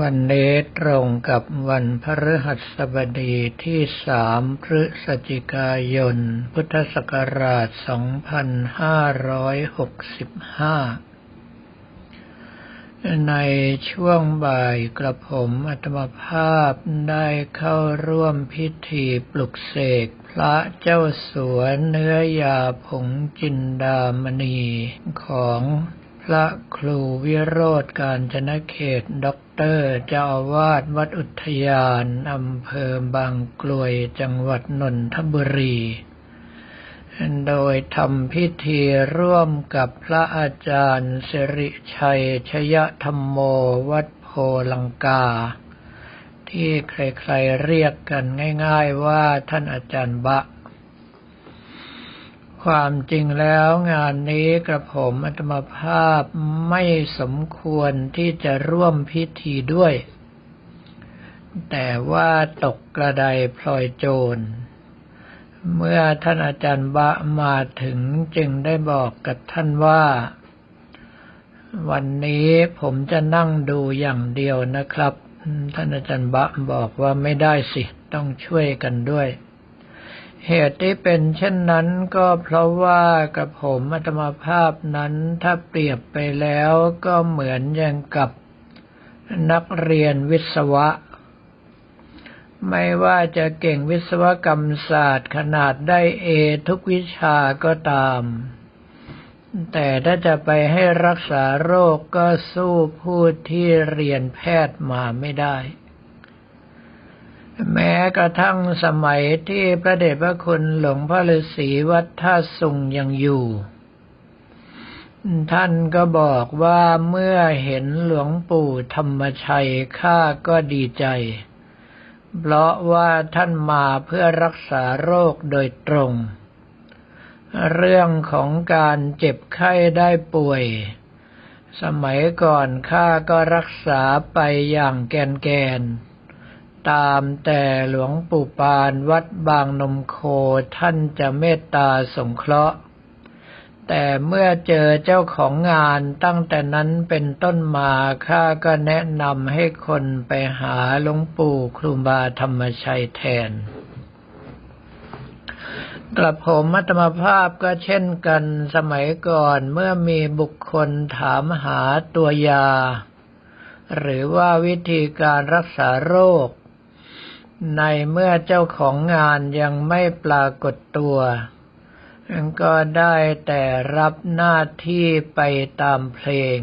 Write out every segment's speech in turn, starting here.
วันนี้ตรงกับวันพฤหัสบดีที่สามพฤศจิกายน พุทธศักราช 2565 ในช่วงบ่ายกระผมอัตมภาพได้เข้าร่วมพิธีปลุกเสกพระเจ้าสัวเนื้อยาผงจินดามณีของ พระครูวิโรธการจนเขตด็อกเตอร์เจ้าอาวาสวัดอุทยานอำเภอบางกลวยจังหวัดนนทบุรี โดยทำพิธีร่วมกับพระอาจารย์สิริชัยชยธรรมโมวัดโพลังกา ที่ใครๆเรียกกันง่ายๆว่าท่านอาจารย์บะ ความจริงแล้วงานนี้กระผมอัตมภาพไม่สมควรที่จะร่วมพิธีด้วย แต่ว่าตกกระไดพลอยโจร เมื่อท่านอาจารย์บะมาถึงจึงได้บอกกับท่านว่า วันนี้ผมจะนั่งดูอย่างเดียวนะครับ ท่านอาจารย์บะบอกว่าไม่ได้สิ ต้องช่วยกันด้วย เหตุที่เป็นเช่นนั้นก็เพราะว่ากระผมอัตมาภาพนั้นถ้าเปรียบไปแล้วก็เหมือนอย่างกับนักเรียนวิศวะ ไม่ว่าจะเก่งวิศวกรรมศาสตร์ขนาดได้เอทุกวิชาก็ตาม แต่ถ้าจะไปให้รักษาโรคก็สู้ผู้ที่เรียนแพทย์มาไม่ได้ แม้กระทั่งสมัยที่พระเดชพระคุณหลวงพ่อฤาษีวัดท่าสุงยังอยู่ ท่านก็บอกว่าเมื่อเห็นหลวงปู่ธรรมชัยข้าก็ดีใจ เพราะว่าท่านมาเพื่อรักษาโรคโดยตรง เรื่องของการเจ็บไข้ได้ป่วย สมัยก่อนข้าก็รักษาไปอย่างแกนแกน ตามแต่หลวงปู่ปานวัดบางนมโคท่านจะเมตตาสงเคราะห์ แต่เมื่อเจอเจ้าของงานตั้งแต่นั้นเป็นต้นมาข้าก็แนะนำให้คนไปหาหลวงปู่ครูบาธรรมชัยแทนกระผมมัตมภาพก็เช่นกันสมัยก่อนเมื่อมีบุคคลถามหาตัวยา หรือว่าวิธีการรักษาโรค ในเมื่อเจ้าของงานยังไม่ปรากฏตัวก็ได้แต่รับหน้าที่ไปตามเพลง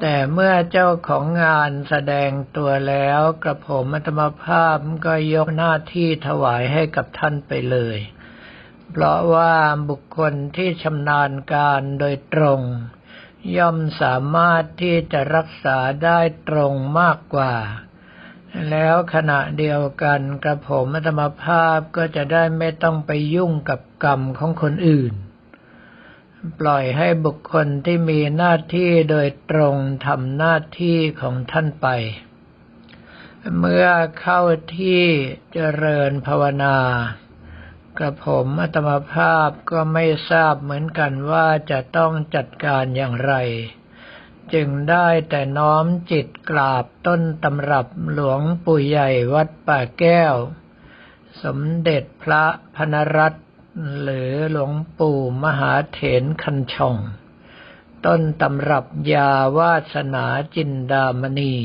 แต่เมื่อเจ้าของงานแสดงตัวแล้วกระผมอัตมภาพก็ยกหน้าที่ถวายให้กับท่านไปเลย เพราะว่าบุคคลที่ชำนาญการโดยตรง ย่อมสามารถที่จะรักษาได้ตรงมากกว่า แล้วขณะเดียวกันกระผมธรรมภาพก็จะได้ไม่ต้องไปยุ่งกับกรรมของคนอื่น ปล่อยให้บุคคลที่มีหน้าที่โดยตรงทำหน้าที่ของท่านไป เมื่อเข้าที่เจริญภาวนากระผมอัตมภาพก็ไม่ทราบเหมือนกันว่าจะต้องจัดการอย่างไร จึงได้แต่น้อมจิตกราบต้นตำรับหลวงปู่ใหญ่วัดป่าแก้ว สมเด็จพระพนรัตน์หรือหลวงปู่มหาเถรคันช่อง ต้นตำรับยาวาสนาจินดามณี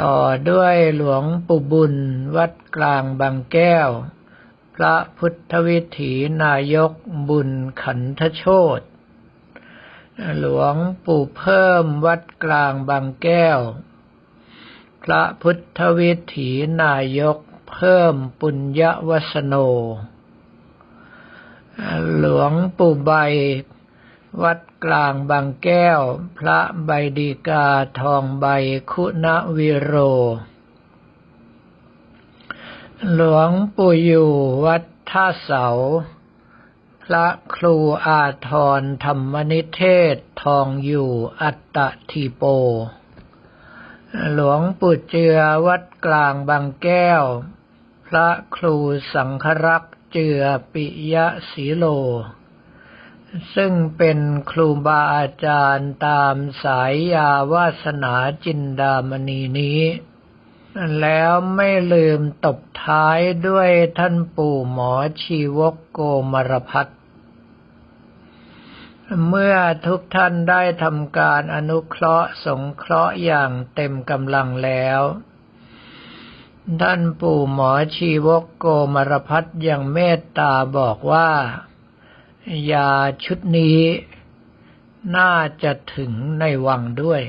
ต่อด้วยหลวงปู่บุญวัดกลางบางแก้ว พระพุทธวิถีนายกบุญขันธโชต หลวงปู่เพิ่มวัดกลางบางแก้ว พระพุทธวิถีนายกเพิ่มปุญญวัสโน หลวงปู่ใบ วัดกลางบางแก้ว พระใบดีกาทองใบคุณวิโร หลวงปู่อยู่วัดท่าเสา พระครูอาทรธรรมนิเทศทองอยู่อัตตทีโป หลวงปู่เจือวัดกลางบางแก้ว พระครูสังครักษ์เจือปิยะสีโล ซึ่งเป็นครูบาอาจารย์ตามสายยาวาสนาจินดามณีนี้ แล้วไม่ลืมตบท้ายด้วยท่านปู่หมอชีวกโกมรพัฒเมื่อทุกท่านได้ทำการอนุเคราะห์สงเคราะห์อย่างเต็มกำลังแล้ว ท่านปู่หมอชีวกโกมรพัฒยังเมตตาบอกว่ายาชุดนี้ น่าจะถึงในวังด้วย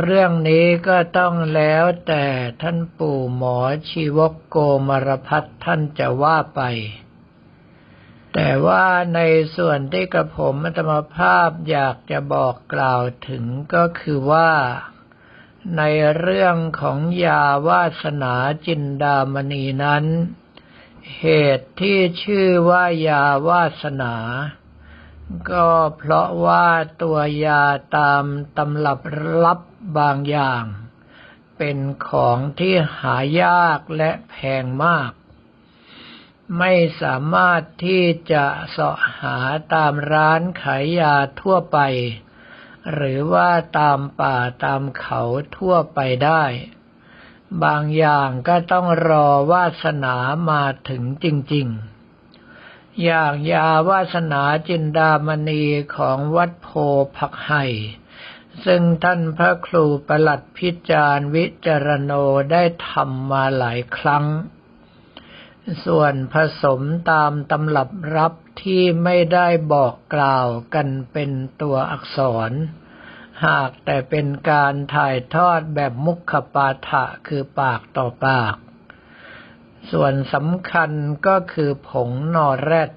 เรื่องนี้ก็ต้องแล้วแต่ท่านปู่หมอชีวกโกมารพัฒท่านจะว่าไป แต่ว่าในส่วนที่กระผมธรรมภาพอยากจะบอกกล่าวถึงก็คือว่า ในเรื่องของยาวาสนาจินดามณีนั้น เหตุที่ชื่อว่ายาวาสนา ก็เพราะว่าตัวยาตามตำรับลับบางอย่าง เป็นของที่หายากและแพงมาก ไม่สามารถที่จะเสาะหาตามร้านขายยาทั่วไป หรือว่าตามป่าตามเขาทั่วไปได้ บางอย่างก็ต้องรอวาสนามาถึงจริง ๆ อย่างยาวาสนาจินดามณีของวัดโพผักไห่ซึ่งท่านพระครูประหลัดพิจารณ์วิจารโนได้ทำมาหลายครั้ง ส่วนผสมตามตำรับรับที่ไม่ได้บอกกล่าวกันเป็นตัวอักษร หากแต่เป็นการถ่ายทอดแบบมุขปาฐะคือปากต่อปาก ส่วนสำคัญก็คือผงนอแรด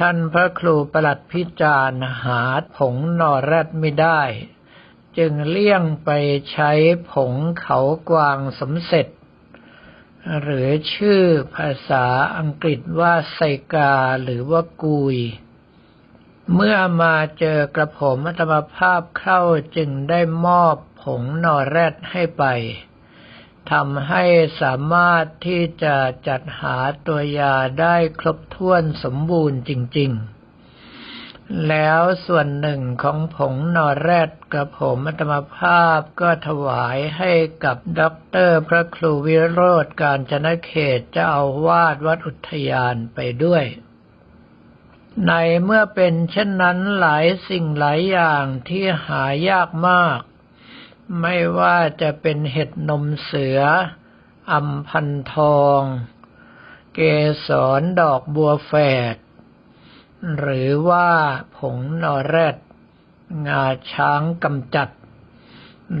ท่านพระครูประหลัดพิจารณหาผงนอแรดไม่ได้ จึงเลี่ยงไปใช้ผงเขากวางสมเสร็จ หรือชื่อภาษาอังกฤษว่าไซกาหรือว่ากุย เมื่อมาเจอกระผมอัตมภาพเข้าจึงได้มอบผงนอแรดให้ไป ทำให้สามารถที่จะจัดหาตัวยาได้ครบถ้วนสมบูรณ์จริง ๆ แล้วส่วนหนึ่งของผงนอแรดกระผมอัตมภาพก็ถวายให้กับด็อกเตอร์พระครูวิโรธการจนเขตเจ้าอาวาสวัดอุทยานไปด้วยในเมื่อเป็นเช่นนั้นหลายสิ่งหลายอย่างที่หายากมาก ไม่ว่าจะเป็นเห็ดนมเสืออัมพันทอง เกสรดอกบัวแฝด หรือว่าผงนอแรด งาช้างกำจัด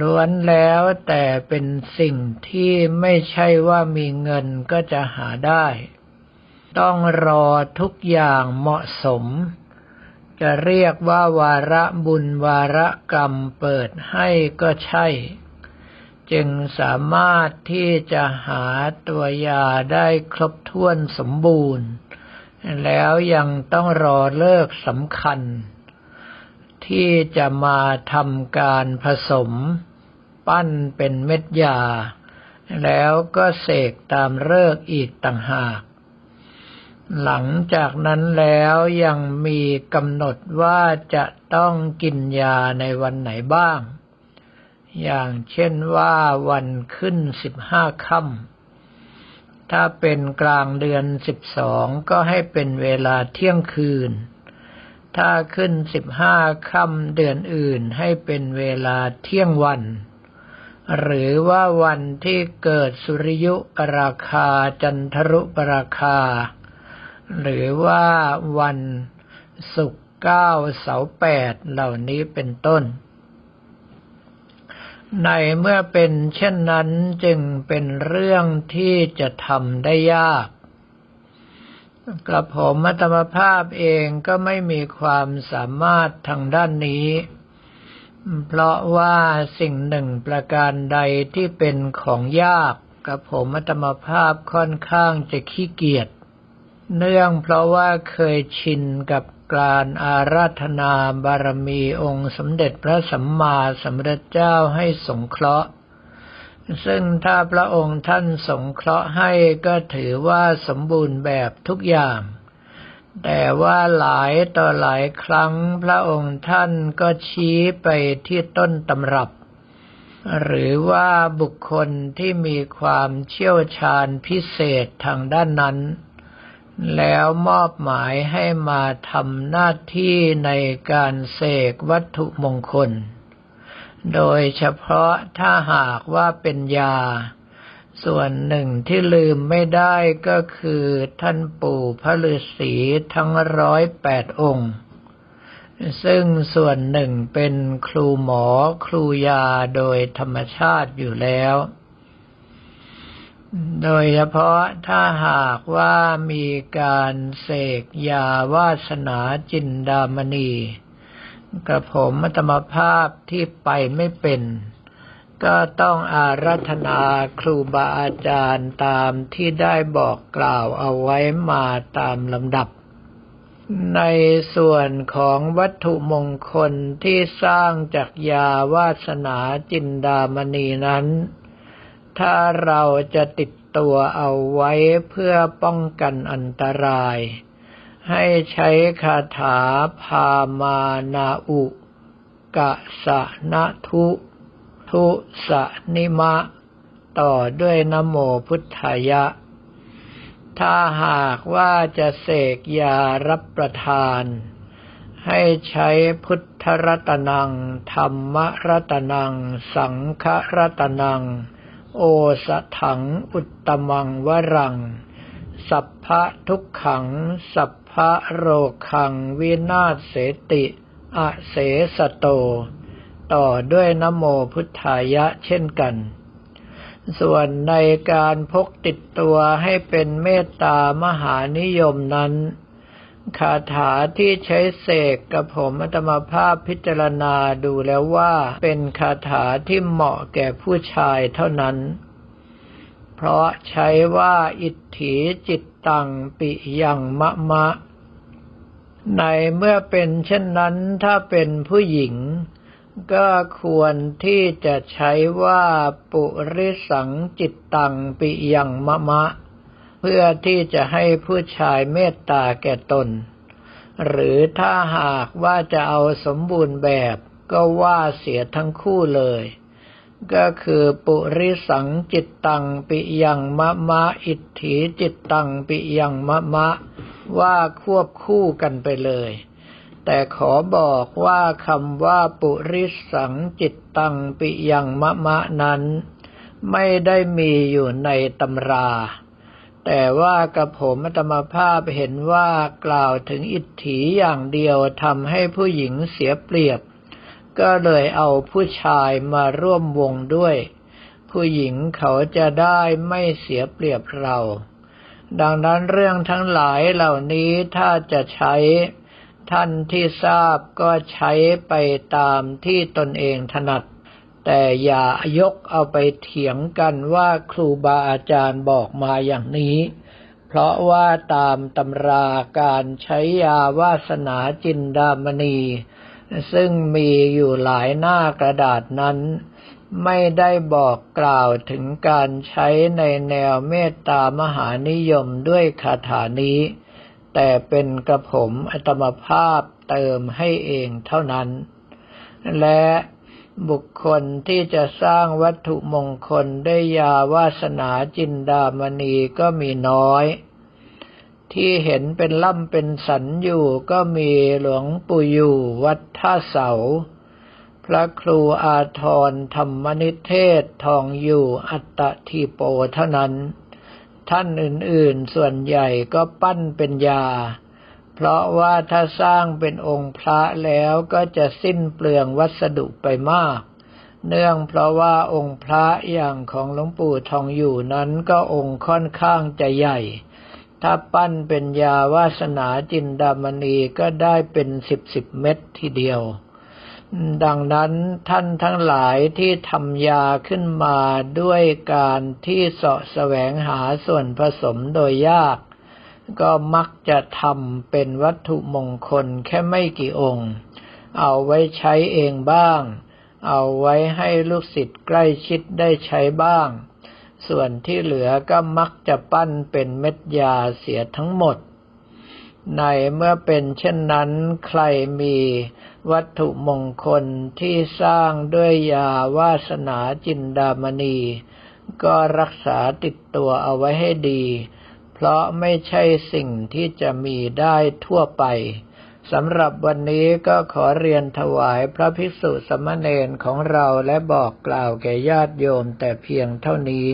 ล้วนแล้วแต่เป็นสิ่งที่ไม่ใช่ว่ามีเงินก็จะหาได้ ต้องรอทุกอย่างเหมาะสม จะเรียกว่าวาระบุญวาระกรรมเปิดให้ก็ใช่ จึงสามารถที่จะหาตัวยาได้ครบถ้วนสมบูรณ์ แล้วยังต้องรอเลิกสำคัญ ที่จะมาทำการผสม ปั้นเป็นเม็ดยา แล้วก็เสกตามเลิกอีกต่างหาก หลังจากนั้นแล้วยังมีกำหนดว่าจะต้องกินยาในวันไหนบ้าง อย่างเช่นว่าวันขึ้นสิบห้าค่ำถ้าเป็นกลางเดือนสิบสองก็ให้เป็นเวลาเที่ยงคืน ถ้าขึ้นสิบห้าค่ำเดือนอื่นให้เป็นเวลาเที่ยงวัน หรือว่าวันที่เกิดสุริยุปราคาจันทรุปราคา หรือว่าวันศุกร์เก้าเสาแปดเหล่านี้เป็นต้น ในเมื่อเป็นเช่นนั้นจึงเป็นเรื่องที่จะทำได้ยากกระผมมัตมภาพเองก็ไม่มีความสามารถทางด้านนี้ เพราะว่าสิ่งหนึ่งประการใดที่เป็นของยากกระผมมัตมภาพค่อนข้างจะขี้เกียจ เนื่องเพราะว่าเคยชินกับการอาราธนาบารมีองค์สมเด็จพระสัมมาสัมพุทธเจ้าให้สงเคราะห์ ซึ่งถ้าพระองค์ท่านสงเคราะห์ให้ก็ถือว่าสมบูรณ์แบบทุกอย่าง แต่ว่าหลายต่อหลายครั้งพระองค์ท่านก็ชี้ไปที่ต้นตำรับ หรือว่าบุคคลที่มีความเชี่ยวชาญพิเศษทางด้านนั้น แล้วมอบหมายให้มาทำหน้าที่ในการเสกวัตถุมงคล โดยเฉพาะถ้าหากว่าเป็นยา ส่วนหนึ่งที่ลืมไม่ได้ก็คือท่านปู่พระฤาษีทั้งร้อยแปดองค์ ซึ่งส่วนหนึ่งเป็นครูหมอครูยาโดยธรรมชาติอยู่แล้ว โดยเฉพาะถ้าหากว่ามีการเสกยาวาสนาจินดามณีกระผมมัตมภาพที่ไปไม่เป็น ก็ต้องอารัธนาครูบาอาจารย์ตามที่ได้บอกกล่าวเอาไว้มาตามลำดับ ในส่วนของวัตถุมงคลที่สร้างจากยาวาสนาจินดามณีนั้น ถ้าเราจะติดตัวเอาไว้เพื่อป้องกันอันตราย ให้ใช้คาถาพามานาอุกะสะนะทุ ทุสนิมะ ต่อด้วยนโมพุทธายะ ถ้าหากว่าจะเสกยารับประทาน ให้ใช้พุทธรัตนัง ธรรมรัตนัง สังฆรัตนัง โอสถังอุตตมังวรัง สัพพะทุกขัง สัพพะโรคังวินาศเสติอเสสโต ต่อด้วยนโมพุทธายะเช่นกัน ส่วนในการพกติดตัวให้เป็นเมตตามหานิยมนั้น คาถาที่ใช้เสกกับผมอัตมาภาพพิจารณาดูแล้วว่าเป็นคาถาที่เหมาะแก่ผู้ชายเท่านั้น เพราะใช้ว่าอิทธิจิตตังปิยังมะมะ ในเมื่อเป็นเช่นนั้นถ้าเป็นผู้หญิง ก็ควรที่จะใช้ว่าปุริสังจิตตังปิยังมะมะ พื่อที่จะให้ผู้ชายเมตตาแก่ตน หรือถ้าหากว่าจะเอาสมบูรณ์แบบก็ว่าเสียทั้งคู่เลย ก็คือปุริสังจิตตังปิยังมะมะ อิทธิจิตตังปิยังมะมะ ว่าควบคู่กันไปเลย แต่ขอบอกว่าคำว่าปุริสังจิตตังปิยังมะมะนั้น ไม่ได้มีอยู่ในตำรา แต่ว่ากับผมธรรมภาพเห็นว่ากล่าวถึงอิทธิอย่างเดียวทำให้ผู้หญิงเสียเปรียบ ก็เลยเอาผู้ชายมาร่วมวงด้วย ผู้หญิงเขาจะได้ไม่เสียเปรียบเรา ดังนั้นเรื่องทั้งหลายเหล่านี้ถ้าจะใช้ ท่านที่ทราบก็ใช้ไปตามที่ตนเองถนัด แต่อย่ายกเอาไปเถียงกันว่าครูบาอาจารย์บอกมาอย่างนี้ เพราะว่าตามตำราการใช้ยาวาสนาจินดามณี ซึ่งมีอยู่หลายหน้ากระดาษนั้น ไม่ได้บอกกล่าวถึงการใช้ในแนวเมตตามหานิยมด้วยคาถานี้ แต่เป็นกระผมอัตมภาพเติมให้เองเท่านั้น และ บุคคลที่จะสร้างวัตถุมงคลได้ยาวาสนาจินดามณีก็มีน้อย ที่เห็นเป็นล่ำเป็นสันอยู่ก็มีหลวงปู่อยู่วัดท่าเสา พระครูอาทรธรรมนิเทศทองอยู่อัตตทีโปเท่านั้น ท่านอื่นๆส่วนใหญ่ก็ปั้นเป็นยา เพราะว่าถ้าสร้างเป็นองค์พระแล้วก็จะสิ้นเปลืองวัสดุไปมาก เนื่องเพราะว่าองค์พระอย่างของหลวงปู่ทองอยู่นั้นก็องค์ค่อนข้างจะใหญ่ ถ้าปั้นเป็นยาวาสนาจินดามณีก็ได้เป็นสิบสิบเม็ดทีเดียว ดังนั้นท่านทั้งหลายที่ทำยาขึ้นมาด้วยการที่เสาะแสวงหาส่วนผสมโดยยาก ก็มักจะทำเป็นวัตถุมงคลแค่ไม่กี่องค์ เอาไว้ใช้เองบ้าง เอาไว้ให้ลูกศิษย์ใกล้ชิดได้ใช้บ้าง ส่วนที่เหลือก็มักจะปั้นเป็นเม็ดยาเสียทั้งหมด ในเมื่อเป็นเช่นนั้นใครมีวัตถุมงคลที่สร้างด้วยยาวาสนาจินดามณี ก็รักษาติดตัวเอาไว้ให้ดี เพราะไม่ใช่สิ่งที่จะมีได้ทั่วไปสำหรับวันนี้ก็ขอเรียนถวายพระภิกษุสมณเณรของเราและบอกกล่าวแก่ญาติโยมแต่เพียงเท่านี้